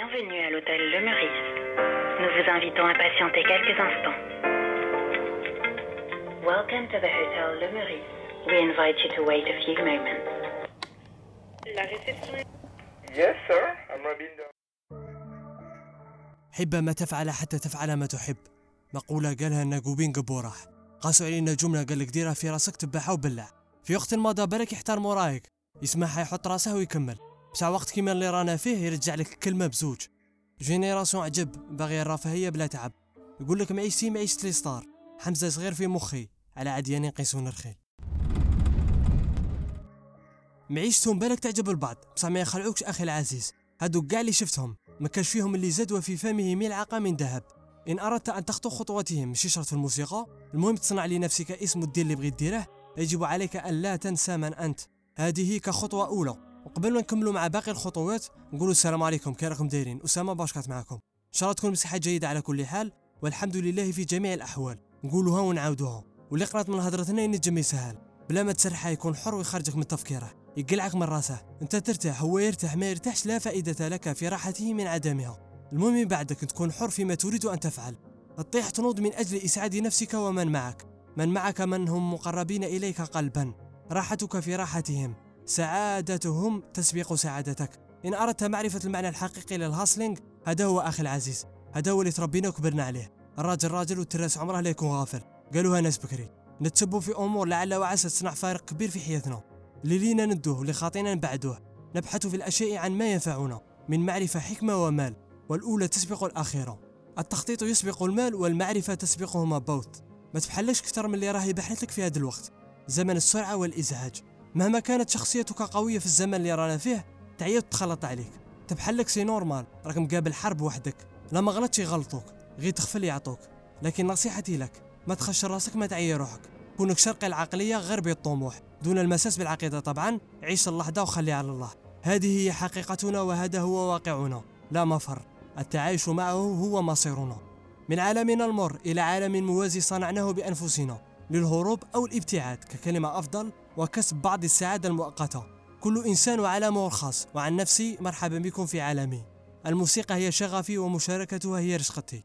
Bienvenue à l'hôtel Le Meurice. Nous vous invitons à patienter quelques instants. Welcome to the Hotel Le Meurice. We invite you to wait a few moments. La réception est... Yes, sir. I'm Rabin. حب ما تفعل حتى تفعل ما تحب مقولة قالها الناقوبين قبوراح قاسوا علينا جملة قال لك ديرها في راسك تبعها وبلع في وقت مضى بالك يحترم ورايك يسمعها يحط راسه ويكمل بسع وقت كيما اللي رانا فيه يرجع لك الكلمة بزوج. جينيراسيون عجب باغي الرفاهية بلا تعب. يقول لك معيشتي معيشة لي ستار. حمزة صغير في مخي. على عدياني نقيسون الخيل. معيشتهم بالك تعجب البعض. بصح ما يخلعوكش أخي العزيز. هادو كاع اللي شفتهم. ما كانش فيهم اللي زاد وفي فمه ملعقه من ذهب. إن أردت أن تخطو خطواتهم ماشي شرط الموسيقى. المهم تصنع لنفسك اسم الدير اللي بغيت ديره. يجب عليك أن لا تنسى من أنت. هذه كخطوة أولى. وقبل ما نكملوا مع باقي الخطوات نقولوا السلام عليكم كي راكم دايرين؟ أسامة باشكات معكم. إن شاء الله تكون مساحة جيدة على كل حال والحمد لله في جميع الأحوال. نقولوها ونعاودوها. واللي قرأت من هضرتنا ينجم يسهل. بلا ما تسرحه يكون حر ويخرجك من تفكيره. يقلعك من راسه. أنت ترتاح هو يرتاح ما يرتاحش لا فائدة لك في راحته من عدمها. المهم بعدك تكون حر فيما تريد أن تفعل. تطيح تنوض من أجل إسعاد نفسك ومن معك من معك من هم مقربين إليك قلبا. راحتك في راحتهم. سعادتهم تسبق سعادتك. إن أردت معرفة المعنى الحقيقي للهاسلينج هذا هو أخي العزيز. هذا هو اللي تربينا وكبرنا عليه. الراجل راجل والتراس عمره لا يكون غافل. قالوها ناس بكري. نتسبوا في أمور لعل وعسى تصنع فارق كبير في حياتنا. اللي لينا ندوه واللي خاطينا نبعدوه. نبحث في الأشياء عن ما ينفعنا من معرفة حكمة ومال والأولى تسبق الأخيرة التخطيط يسبق المال والمعرفة تسبقهما بوث ما تبحلش كثر من اللي راه يبحث لك في هذا الوقت. زمن السرعة والإزعاج. مهما كانت شخصيتك قوية في الزمن اللي رانا فيه تعيا وتخلط عليك. تبحلك سي نورمال راك مقابل حرب وحدك. لا ما غلطش يغلطوك غير تخفل يعطوك. لكن نصيحتي لك ما تخش راسك ما تعيا روحك. كونك شرقي العقلية غير بالطموح دون المساس بالعقيدة طبعا عيش اللحظة وخلي على الله. هذه هي حقيقتنا وهذا هو واقعنا. لا مفر. التعايش معه هو مصيرنا. من عالمنا المر إلى عالم موازي صنعناه بأنفسنا. للهروب أو الابتعاد ككلمة أفضل وكسب بعض السعادة المؤقتة. كل إنسان وعالمه الخاص وعن نفسي مرحبا بكم في عالمي. الموسيقى هي شغفي ومشاركتها هي رشقتي